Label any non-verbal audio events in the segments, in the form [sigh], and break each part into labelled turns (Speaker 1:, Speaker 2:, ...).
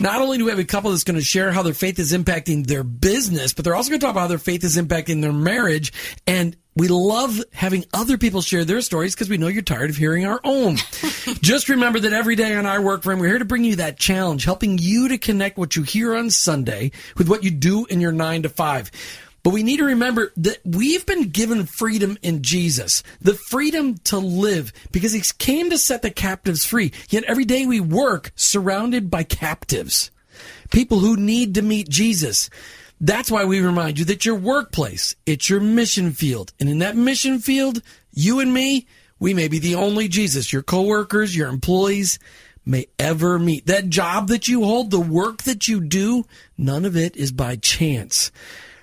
Speaker 1: Not only do we have a couple that's going to share how their faith is impacting their business, but they're also going to talk about how their faith is impacting their marriage. And we love having other people share their stories because we know you're tired of hearing our own. [laughs] Just remember that every day on our Work Him, we're here to bring you that challenge, helping you to connect what you hear on Sunday with what you do in your nine to five. But we need to remember that we've been given freedom in Jesus, the freedom to live because he came to set the captives free. Yet every day we work surrounded by captives, people who need to meet Jesus. That's why we remind you that your workplace, it's your mission field. And in that mission field, you and me, we may be the only Jesus your coworkers, your employees may ever meet. That job that you hold, the work that you do, none of it is by chance.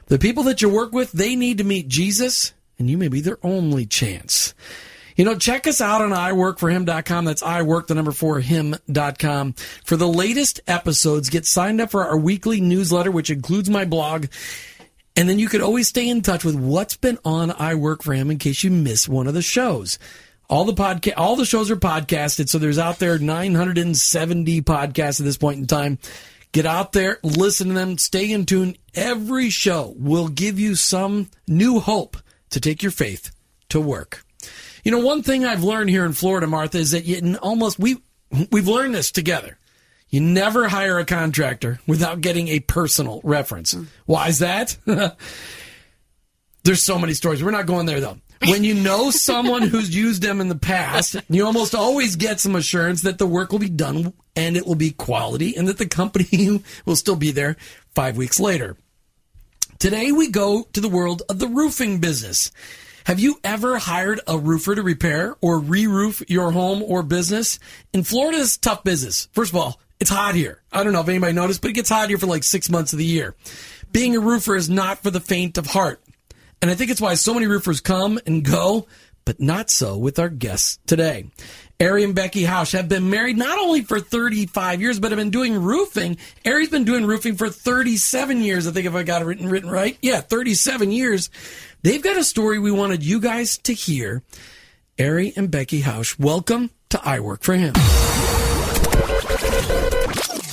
Speaker 1: The people that you work with, they need to meet Jesus, and you may be their only chance. You know, check us out on iworkforhim.com. That's iwork, the number four, him.com. For the latest episodes, get signed up for our weekly newsletter, which includes my blog. And then you could always stay in touch with what's been on I Work for Him in case you miss one of the shows. All the podcast, all the shows are podcasted. So there's out there 970 podcasts at this point in time. Get out there, listen to them, stay in tune. Every show will give you some new hope to take your faith to work. You know, one thing I've learned here in Florida, Martha, is that you almost we we've learned this together. You never hire a contractor without getting a personal reference. Hmm. Why is that? [laughs] There's so many stories. We're not going there though. When you know [laughs] someone who's used them in the past, you almost always get some assurance that the work will be done and it will be quality and that the company [laughs] will still be there five weeks later. Today we go to the world of the roofing business. Have you ever hired a roofer to repair or re-roof your home or business? In Florida, it's tough business. First of all, it's hot here. I don't know if anybody noticed, but it gets hot here for like six months of the year. Being a roofer is not for the faint of heart. And I think it's why so many roofers come and go, but not so with our guests today. Arry and Becky Housh have been married not only for 35 years, but have been doing roofing. Arry's been doing roofing for 37 years. I think if I got it written, written right. Yeah, 37 years. They've got a story we wanted you guys to hear. Arry and Becky Housh, welcome to I Work for Him.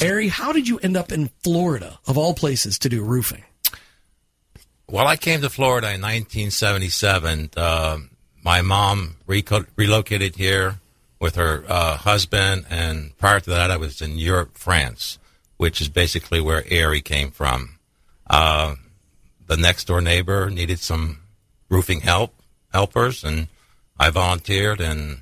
Speaker 1: Arry, how did you end up in Florida, of all places, to do roofing?
Speaker 2: Well, I came to Florida in 1977. Uh, my mom reco- relocated here with her uh, husband, and prior to that, I was in Europe, France, which is basically where Arry came from. Uh, the next door neighbor needed some roofing help helpers, and I volunteered, and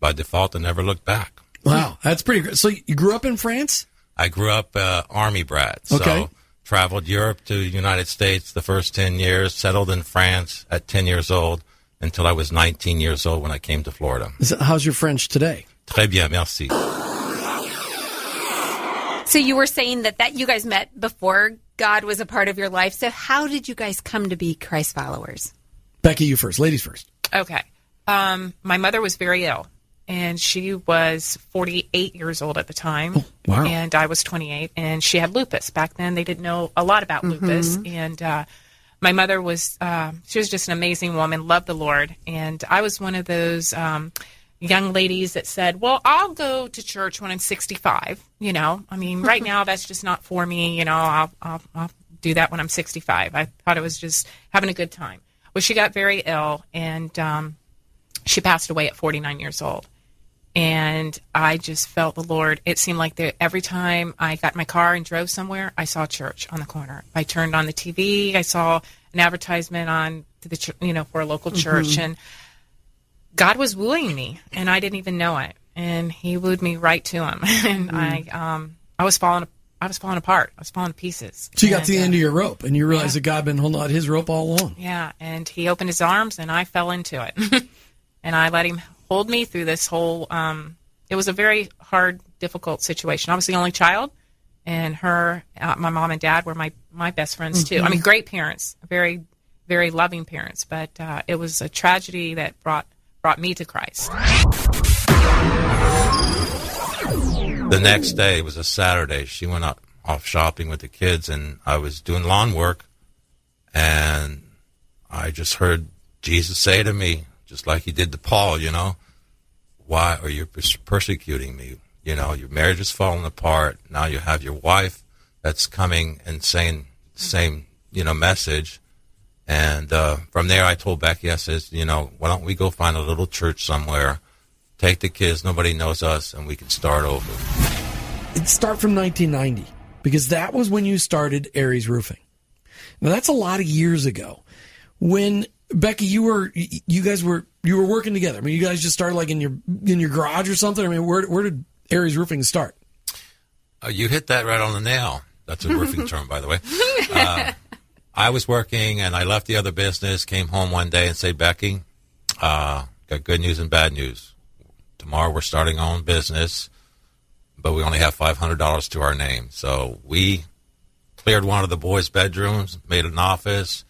Speaker 2: by default, I never looked back.
Speaker 1: Wow, that's pretty great. So you grew up in France?
Speaker 2: I grew up uh, army brat. So
Speaker 1: Okay.
Speaker 2: traveled Europe to the United States the first 10 years, settled in France at 10 years old until I was 19 years old when I came to Florida.
Speaker 1: How's your French today?
Speaker 2: Très bien, merci.
Speaker 3: So you were saying that that you guys met before God was a part of your life. So how did you guys come to be Christ followers?
Speaker 1: Becky, you first. Ladies first.
Speaker 4: Okay. Um, my mother was very ill, and she was 48 years old at the time.
Speaker 1: wow.
Speaker 4: And I was 28, and she had lupus. Back then, they didn't know a lot about lupus. And uh, my mother was, uh, she was just an amazing woman, loved the Lord. And I was one of those um, young ladies that said, Well, I'll go to church when I'm 65. You know, I mean, right [laughs] now, that's just not for me. You know, I'll, I'll, I'll do that when I'm 65. I thought it was just having a good time. Well, she got very ill, and um, she passed away at 49 years old. And I just felt the Lord. It seemed like every time I got my car and drove somewhere, I saw a church on the corner. I turned on the TV, I saw an advertisement on to the you know for a local church, and God was wooing me, and I didn't even know it. And He wooed me right to Him, [laughs] and I um I was falling I was falling apart. I was falling to pieces.
Speaker 1: So you got to the
Speaker 4: And,
Speaker 1: end
Speaker 4: uh,
Speaker 1: of your rope and you realized
Speaker 4: yeah.
Speaker 1: that God had been holding out his rope all along.
Speaker 4: yeah, and he opened his arms, and I fell into it, [laughs] and I let him hold me through this whole. Um, it was a very hard, difficult situation. I was the only child, and her, uh, my mom and dad were my my best friends too. I mean, great parents, very very loving parents, but uh, it was a tragedy that brought brought me to Christ.
Speaker 2: The next day was a Saturday. She went out off shopping with the kids, and I was doing lawn work, and I just heard Jesus say to me, just like he did to Paul, you know, why are you persecuting me? You know, your marriage is falling apart. Now you have your wife that's coming and saying same, you know, message. And uh, from there, I told Becky, I says, you know, why don't we go find a little church somewhere, take the kids, nobody knows us, and we can start over.
Speaker 1: It'd start from 1990 because that was when you started Arry's Roofing. Now that's a lot of years ago. When Becky, you were you guys were you were working together. I mean, you guys just started like in your in your garage or something. I mean, where where did Arry's Roofing start?
Speaker 2: Uh, you hit that right on the nail. That's a roofing [laughs] term, by the way. Uh, I was working and I left the other business, came home one day and said, Becky, uh, got good news and bad news. Tomorrow we're starting our own business, but we only have $500 to our name. So we cleared one of the boys' bedrooms, made an office,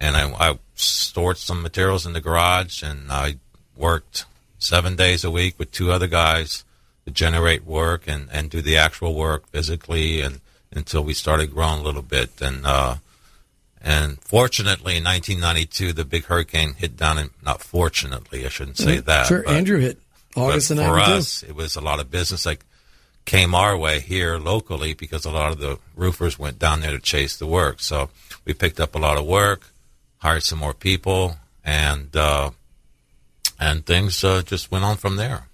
Speaker 2: and I, I stored some materials in the garage and I worked seven days a week with two other guys to generate work and, and do the actual work physically and until we started growing a little bit and uh, and fortunately in 1992 the big hurricane hit down in not fortunately I shouldn't say that
Speaker 1: Sure,
Speaker 2: but-
Speaker 1: Andrew hit August of
Speaker 2: for
Speaker 1: 92.
Speaker 2: us, it was a lot of business that came our way here locally because a lot of the roofers went down there to chase the work. So we picked up a lot of work, hired some more people, and uh, and things uh, just went on from there.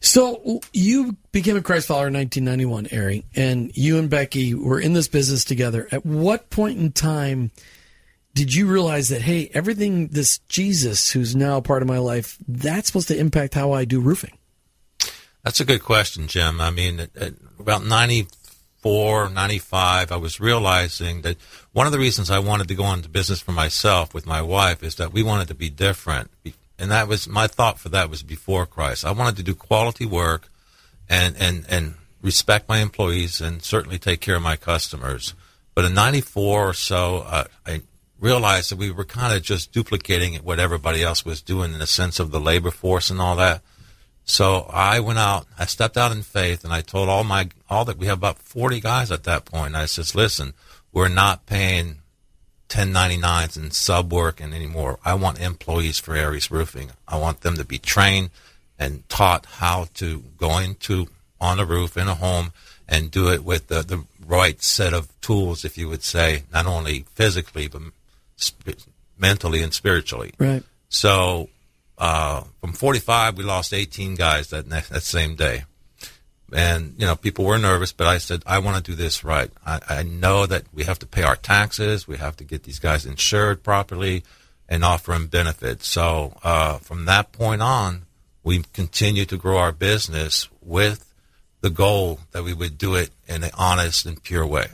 Speaker 1: So you became a Christ follower in 1991, Arry, and you and Becky were in this business together. At what point in time did you realize that hey, everything this Jesus who's now part of my life, that's supposed to impact how I do roofing?
Speaker 2: That's a good question, Jim. I mean, about 94, 95, I was realizing that one of the reasons I wanted to go into business for myself with my wife is that we wanted to be different. And that was my thought for that was before Christ. I wanted to do quality work and, and, and respect my employees and certainly take care of my customers. But in 94 or so, uh, I realized that we were kind of just duplicating what everybody else was doing in the sense of the labor force and all that. So I went out, I stepped out in faith, and I told all my, all that we have about 40 guys at that point. I says, listen, we're not paying 1099s and sub work and anymore. I want employees for Arry's Roofing. I want them to be trained and taught how to go into on a roof in a home and do it with the, the right set of tools, if you would say, not only physically, but sp- mentally and spiritually.
Speaker 1: Right.
Speaker 2: So uh, from 45, we lost 18 guys that next, that same day. And, you know, people were nervous, but I said, I want to do this right. I, I know that we have to pay our taxes. We have to get these guys insured properly and offer them benefits. So uh, from that point on, we continue to grow our business with the goal that we would do it in an honest and pure way.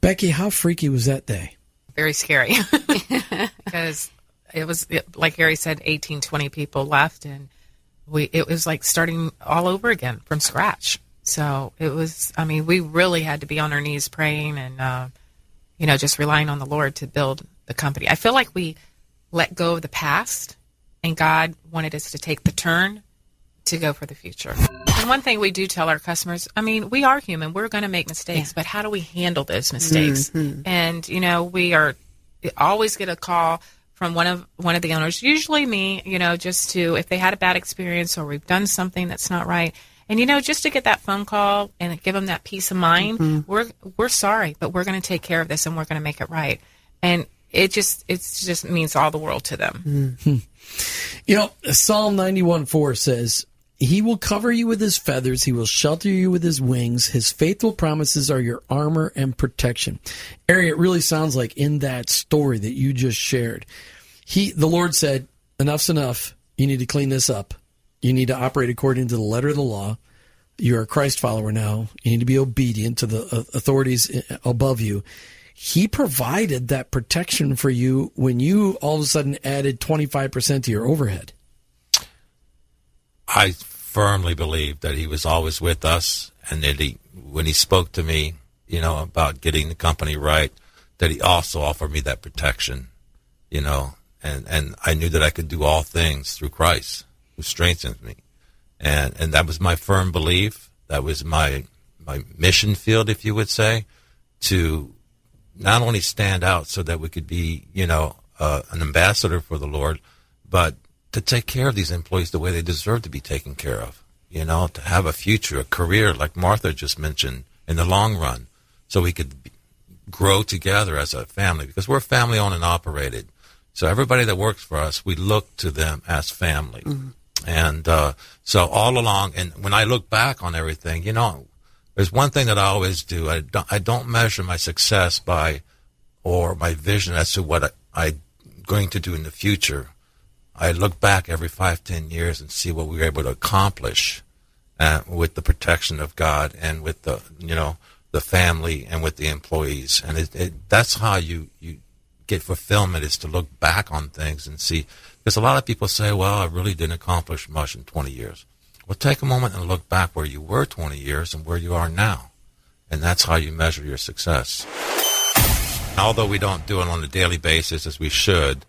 Speaker 1: Becky, how freaky was that day?
Speaker 4: very scary [laughs] because it was like Arry said 18 20 people left and we it was like starting all over again from scratch so it was I mean we really had to be on our knees praying and uh, you know just relying on the Lord to build the company I feel like we let go of the past and God wanted us to take the turn to go for the future. And one thing we do tell our customers, I mean, we are human. We're going to make mistakes, but how do we handle those mistakes? And you know, we are always get a call from one of one of the owners, usually me, you know, just to if they had a bad experience or we've done something that's not right. And you know, just to get that phone call and give them that peace of mind, mm-hmm. we're we're sorry, but we're going to take care of this and we're going to make it right. And it just it just means all the world to them. Mm-hmm.
Speaker 1: You know, Psalm 91 4 says, He will cover you with his feathers, he will shelter you with his wings. His faithful promises are your armor and protection. Arry, it really sounds like in that story that you just shared, he the Lord said, Enough's enough. You need to clean this up. You need to operate according to the letter of the law. You're a Christ follower now. You need to be obedient to the uh, authorities above you. He provided that protection for you when you all of a sudden added 25% to your overhead.
Speaker 2: I firmly believe that he was always with us, and that he, when he spoke to me, you know, about getting the company right, that He also offered me that protection, you know, and and I knew that I could do all things through Christ who strengthens me, and and that was my firm belief. That was my my mission field, if you would say, to not only stand out so that we could be, you know, uh, an ambassador for the Lord, but to take care of these employees the way they deserve to be taken care of. You know, to have a future, a career, like Martha just mentioned, in the long run, so we could grow together as a family because we're family owned and operated. So everybody that works for us, we look to them as family. Mm-hmm. And uh, so all along, and when I look back on everything, you know, there's one thing that I always do. I don't, I don't measure my success by or my vision as to what I, am going to do in the future. I look back every five, ten years and see what we were able to accomplish uh, with the protection of God and with the, you know, the family and with the employees. And it, it, that's how you, you get fulfillment is to look back on things and see. Because a lot of people say, well, I really didn't accomplish much in 20 years. Well, take a moment and look back where you were 20 years and where you are now. And that's how you measure your success. Although we don't do it on a daily basis as we should,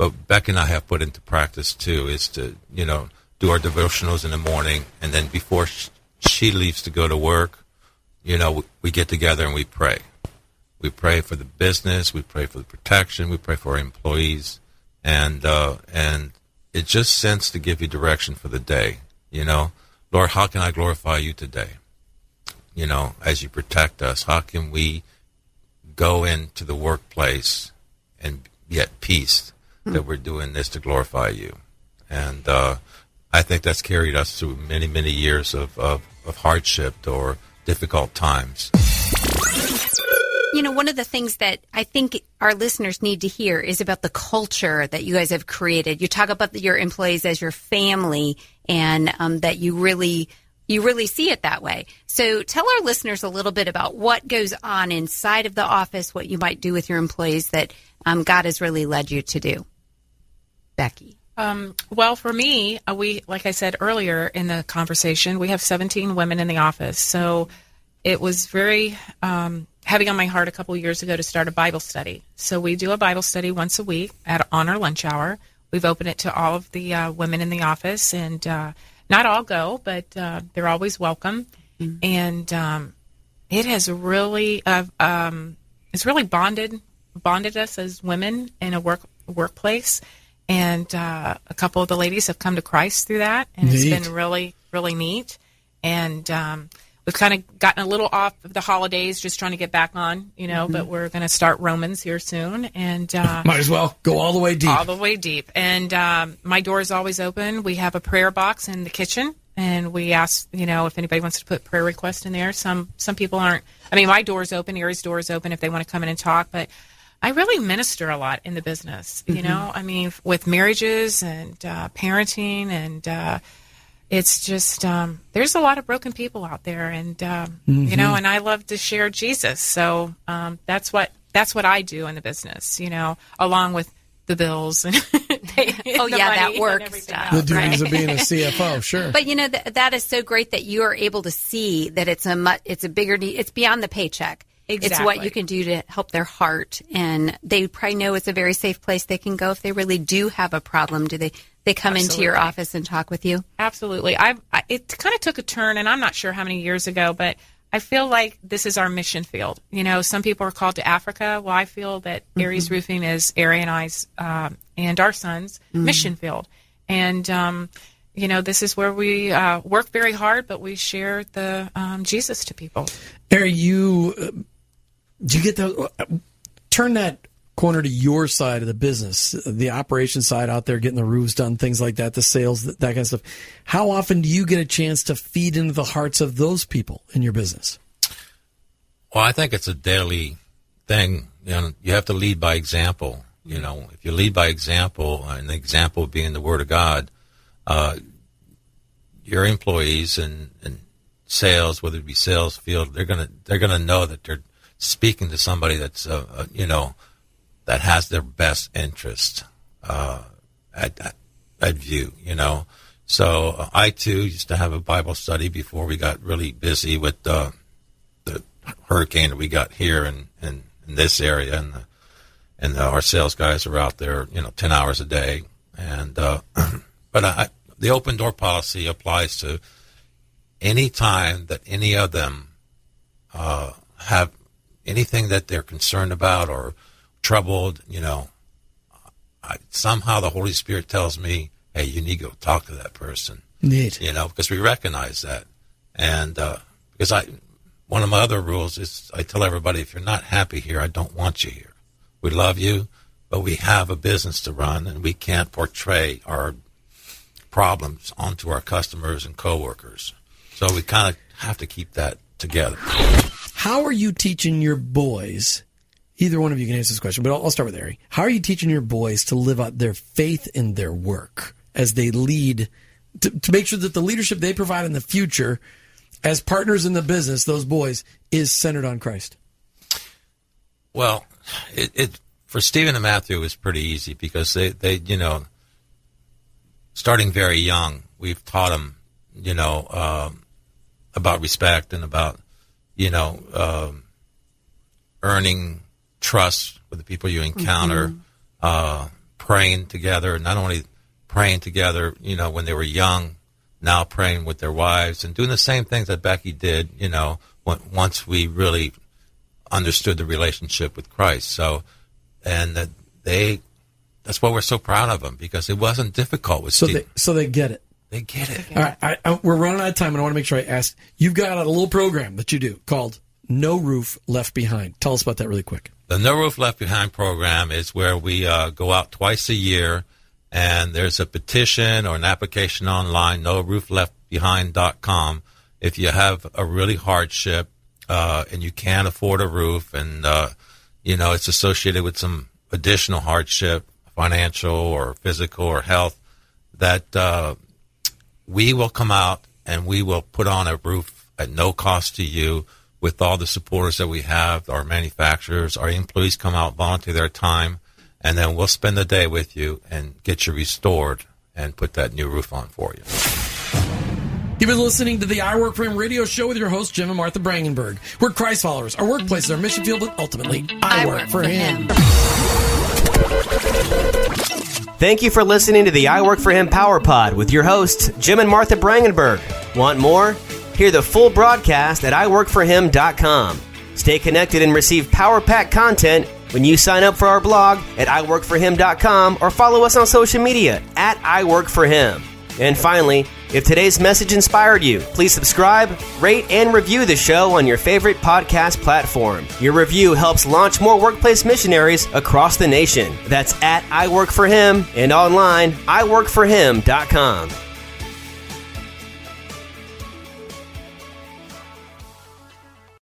Speaker 2: but Beck and I have put into practice too, is to, you know, do our devotionals in the morning and then before she leaves to go to work, you know, we get together and we pray. We pray for the business, we pray for the protection, we pray for our employees, and uh, and it just sends to give you direction for the day. You know, Lord, how can I glorify you today? You know, as you protect us, how can we go into the workplace and be at peace that we're doing this to glorify you? And uh, I think that's carried us through many, many years of, of, of hardship or difficult times.
Speaker 3: You know, one of the things that I think our listeners need to hear is about the culture that you guys have created. You talk about your employees as your family, and um, that you really you really see it that way. So tell our listeners a little bit about what goes on inside of the office, what you might do with your employees that um, God has really led you to do. Becky.
Speaker 4: Um, well, for me, uh, we, like I said earlier in the conversation, we have 17 women in the office. So it was very um, heavy on my heart a couple years ago to start a Bible study. So we do a Bible study once a week at on our lunch hour. We've opened it to all of the uh, women in the office, and uh, not all go, but uh, they're always welcome. Mm-hmm. And um, it has really, uh, um, it's really bonded bonded us as women in a work workplace. And uh, a couple of the ladies have come to Christ through that, and neat. it's been really, really neat. And um, we've kind of gotten a little off of the holidays, just trying to get back on, you know. Mm-hmm. But we're going to start Romans here soon, and uh, [laughs]
Speaker 1: might as well go all the way deep.
Speaker 4: All the way deep. And um, my door is always open. We have a prayer box in the kitchen, and we ask, you know, if anybody wants to put prayer request in there. Some some people aren't. I mean, my door is open. Arry's door is open if they want to come in and talk, but. I really minister a lot in the business, you mm-hmm. know. I mean, with marriages and uh, parenting and uh, it's just um, there's a lot of broken people out there, and um, mm-hmm. you know, and I love to share Jesus. So um, that's what that's what I do in the business, you know, along with the bills and [laughs] [laughs]
Speaker 3: oh yeah, that work stuff.
Speaker 1: The duties right? of being a [laughs] CFO, sure.
Speaker 3: But you know th- that is so great that you are able to see that it's a mu- it's a bigger need. It's beyond the paycheck. Exactly. It's what you can do to help their heart, and they probably know it's a very safe place they can go if they really do have a problem. Do they they come Absolutely. into your office and talk with you?
Speaker 4: Absolutely. I, I it kind of took a turn, and I'm not sure how many years ago, but I feel like this is our mission field. You know, some people are called to Africa. Well, I feel that mm-hmm. Arry's Roofing is Arry and I's um, and our son's mm-hmm. mission field, and um, you know, this is where we uh, work very hard, but we share the um, Jesus to people.
Speaker 1: Ari, you uh, do you get the turn that corner to your side of the business, the operation side out there, getting the roofs done, things like that, the sales, that, kind of stuff. How often do you get a chance to feed into the hearts of those people in your business?
Speaker 2: Well, I think it's a daily thing. You know, you have to lead by example. You know, if you lead by example, and the example being the Word of God, uh, your employees and, and sales, whether it be sales field, they're gonna they're gonna know that they're speaking to somebody that's uh, uh, you know that has their best interest uh, at, at, view, you know. So uh, I too used to have a Bible study before we got really busy with uh, the hurricane that we got here in, in, in this area, and the, and the, our sales guys are out there, you know, ten hours a day. And uh, [clears throat] but I, the open door policy applies to any time that any of them have anything that they're concerned about or troubled. You know, I, somehow the Holy Spirit tells me, "Hey, you need to go talk to that person."
Speaker 1: Neat.
Speaker 2: You know, because we recognize that, and uh, because I, one of my other rules is I tell everybody, if you're not happy here, I don't want you here. We love you, but we have a business to run, and we can't portray our problems onto our customers and coworkers. So we kind of have to keep that together.
Speaker 1: How are you teaching your boys? Either one of you can answer this question, but I'll, I'll start with Arry. How are you teaching your boys to live out their faith in their work as they lead, to, to make sure that the leadership they provide in the future, as partners in the business, those boys, is centered on Christ?
Speaker 2: Well, it, it for Stephen and Matthew was pretty easy because they, they you know starting very young we've taught them you know um, about respect and about you know um, earning trust with the people you encounter
Speaker 1: Mm-hmm.
Speaker 2: uh, praying together not only praying together you know when they were young now praying with their wives and doing the same things that Becky did you know when, once we really understood the relationship with Christ. So, and that they, that's why we're so proud of them because it wasn't difficult with
Speaker 1: So
Speaker 2: Steve.
Speaker 1: they, so they get it.
Speaker 2: They, get it.
Speaker 1: All right, I, I, we're running out of time, and I want to make sure I ask. You've got a little program that you do called No Roof Left Behind. Tell us about that really quick.
Speaker 2: The No Roof Left Behind program is where we uh, go out twice a year, and there's a petition or an application online, No Roof Left NoRoofLeftBehind.com. If you have a really hardship uh, and you can't afford a roof, and uh, you know it's associated with some additional hardship, financial or physical or health, that uh, we will come out and we will put on a roof at no cost to you with all the supporters that we have, our manufacturers, our employees come out, volunteer their time, and then we'll spend the day with you and get you restored and put that new roof on for you.
Speaker 1: You've been listening to the I Work for Him radio show with your host, Jim and Martha Brangenberg. We're Christ followers. Our workplace is our mission field, but ultimately, I, work, for him.
Speaker 5: Thank you for listening to the I Work for Him Power Pod with your hosts, Jim and Martha Brangenberg. Want more? Hear the full broadcast at iworkforhim.com. Stay connected and receive Power Pack content when you sign up for our blog at iworkforhim.com or follow us on social media at iworkforhim. And finally, if today's message inspired you, please subscribe, rate, and review the show on your favorite podcast platform. Your review helps launch more workplace missionaries across the nation. That's at I Work For Him and online, iworkforhim.com.